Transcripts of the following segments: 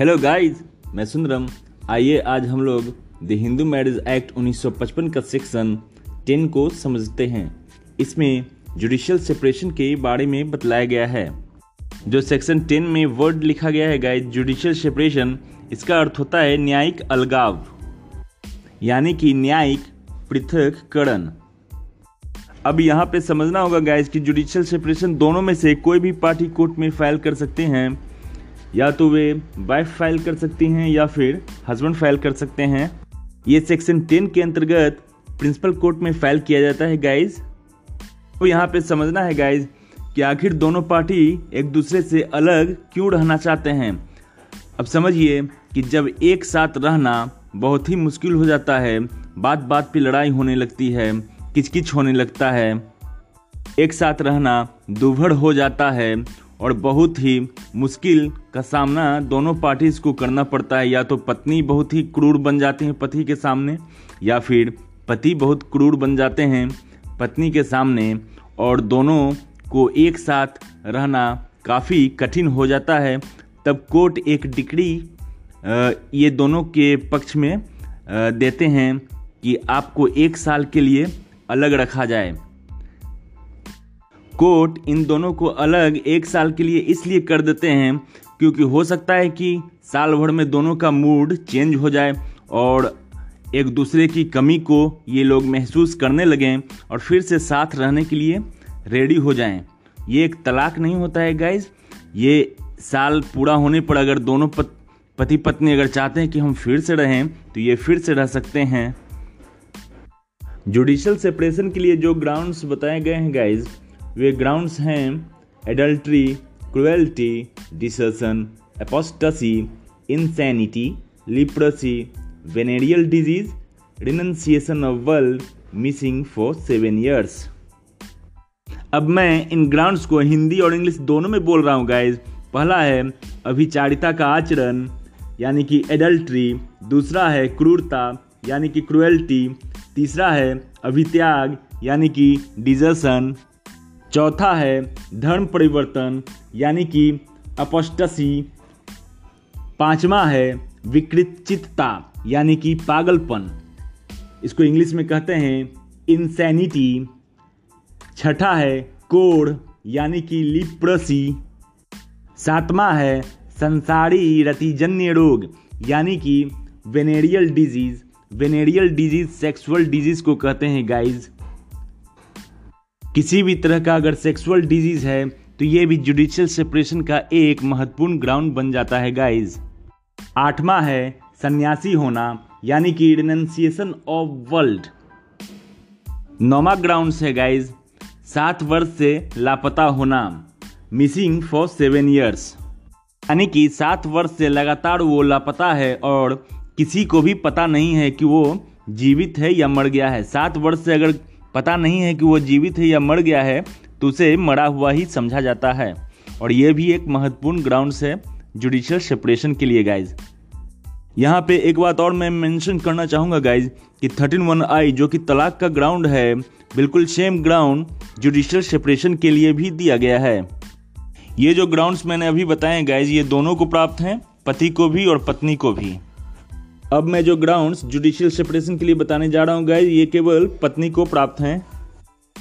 Hello guys मैं सुंदरम। आइए आज हम लोग द हिंदू मैरिज एक्ट 1955 का सेक्शन 10 को समझते हैं। इसमें जुडिशियल सेपरेशन के बारे में बतलाया गया है। जो सेक्शन 10 में वर्ड लिखा गया है गाइस जुडिशियल सेपरेशन इसका अर्थ होता है न्यायिक अलगाव। यानी कि न्यायिक पृथककरण अब यहाँ पे समझना होगा गाइस कि जुडिशियल सेपरेशन दोनों में से कोई भी पार्टी कोर्ट में फ़ाइल कर सकते हैं। या तो वे वाइफ फ़ाइल कर सकती हैं या फिर हस्बैंड फ़ाइल कर सकते हैं। ये सेक्शन टेन के अंतर्गत प्रिंसिपल कोर्ट में फ़ाइल किया जाता है गाइज़ तो यहाँ पे समझना है गाइज़ कि आखिर दोनों पार्टी एक दूसरे से अलग क्यों रहना चाहते हैं। अब समझिए कि जब एक साथ रहना बहुत ही मुश्किल हो जाता है बात बात पे लड़ाई होने लगती है, किचकिच होने लगता है। एक साथ रहना दुभड़ हो जाता है और बहुत ही मुश्किल का सामना दोनों पार्टीज़ को करना पड़ता है। या तो पत्नी बहुत ही क्रूर बन जाती है पति के सामने, या फिर पति बहुत क्रूर बन जाते हैं पत्नी के सामने, और दोनों को एक साथ रहना काफ़ी कठिन हो जाता है। तब कोर्ट एक डिक्री ये दोनों के पक्ष में देते हैं कि आपको एक साल के लिए अलग रखा जाए। कोर्ट इन दोनों को अलग एक साल के लिए इसलिए कर देते हैं क्योंकि हो सकता है कि साल भर में दोनों का मूड चेंज हो जाए और एक दूसरे की कमी को ये लोग महसूस करने लगें और फिर से साथ रहने के लिए रेडी हो जाएँ। ये एक तलाक नहीं होता है गाइज़ ये साल पूरा होने पर अगर दोनों पत, पति पत्नी अगर चाहते हैं कि हम फिर से रहें तो ये फिर से रह सकते हैं जुडिशल सेपरेशन के लिए जो ग्राउंड्स बताए गए हैं गाइज़ वे ग्राउंड्स हैं adultery cruelty desertion apostasy insanity leprosy venereal disease renunciation of world missing for seven years अब मैं इन ग्राउंड्स को हिंदी और इंग्लिश दोनों में बोल रहा हूँ गाइज़ पहला है अभिचारिता का आचरण, यानी कि एडल्ट्री दूसरा है क्रूरता, यानी कि क्रुएल्टी तीसरा है अभित्याग, यानी कि डिजर्सन चौथा है धर्म परिवर्तन, यानी कि अपस्टसी पांचवा है विकृतचित्ता यानी कि पागलपन। इसको इंग्लिश में कहते हैं इंसैनिटी छठा है कोड़ यानी कि लिप्रसी सातवां है संसारी रतिजन्य रोग, यानी कि venereal disease venereal disease sexual disease को कहते हैं गाइज़ किसी भी तरह का अगर सेक्सुअल डिज़ीज़ है तो ये भी जुडिशियल सेपरेशन का एक महत्वपूर्ण ग्राउंड बन जाता है गाइज़ आठवां है सन्यासी होना, यानी कि रिनंसिएशन ऑफ़ वर्ल्ड नौवा ग्राउंड है गाइज़ सात वर्ष से लापता होना मिसिंग फॉर सेवन ईयर्स यानी कि सात वर्ष से लगातार वो लापता है और किसी को भी पता नहीं है कि वो जीवित है या मर गया है। सात वर्ष से अगर पता नहीं है कि वो जीवित है या मर गया है तो उसे मरा हुआ ही समझा जाता है। और ये भी एक महत्वपूर्ण ग्राउंड है जुडिशियल सेपरेशन के लिए गाइज़ यहाँ पे एक बात और मैं मेंशन करना चाहूँगा गाइज़ कि थर्टीन वन आई जो कि तलाक का ग्राउंड है, बिल्कुल सेम ग्राउंड जुडिशियल सेपरेशन के लिए भी दिया गया है। ये जो ग्राउंड्स मैंने अभी बताए गाइज़ ये दोनों को प्राप्त हैं, पति को भी और पत्नी को भी। अब मैं जो ग्राउंड्स जुडिशियल सेपरेशन के लिए बताने जा रहा हूँ गाइज़ ये केवल पत्नी को प्राप्त हैं।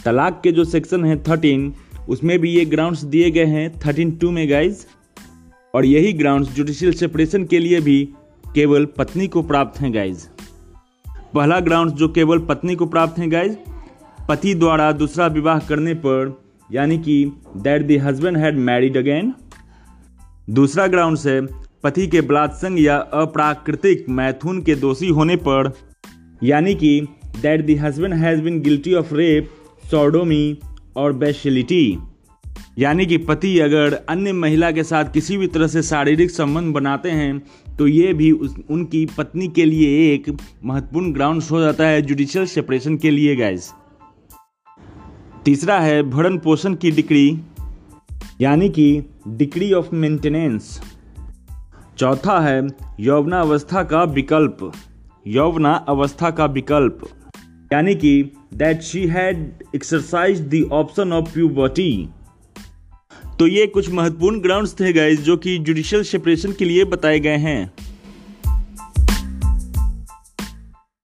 तलाक के जो सेक्शन है थर्टीन उसमें भी ये ग्राउंड्स दिए गए हैं थर्टीन टू में गाइज़ और यही ग्राउंड्स जुडिशियल सेपरेशन के लिए भी केवल पत्नी को प्राप्त हैं गाइज़ पहला ग्राउंड जो केवल पत्नी को प्राप्त हैं गाइज़ पति द्वारा दूसरा विवाह करने पर, यानी कि that the husband had married again दूसरा ग्राउंड है पति के बलात्संग या अप्राकृतिक मैथुन के दोषी होने पर, यानी कि that the husband has been guilty of rape sodomy और बेशलिटी यानी कि पति अगर अन्य महिला के साथ किसी भी तरह से शारीरिक संबंध बनाते हैं तो ये भी उस, उनकी पत्नी के लिए एक महत्वपूर्ण ग्राउंड हो जाता है जुडिशियल सेपरेशन के लिए गैस तीसरा है भरण पोषण की डिक्री, यानी कि डिक्री ऑफ़ मेंटेनेंस चौथा है यौवना अवस्था का विकल्प। यौवना अवस्था का विकल्प। यानी कि that she had exercise the option of puberty तो ये कुछ महत्वपूर्ण ग्राउंड्स थे गाइज़ जो कि जुडिशियल सेपरेशन के लिए बताए गए हैं।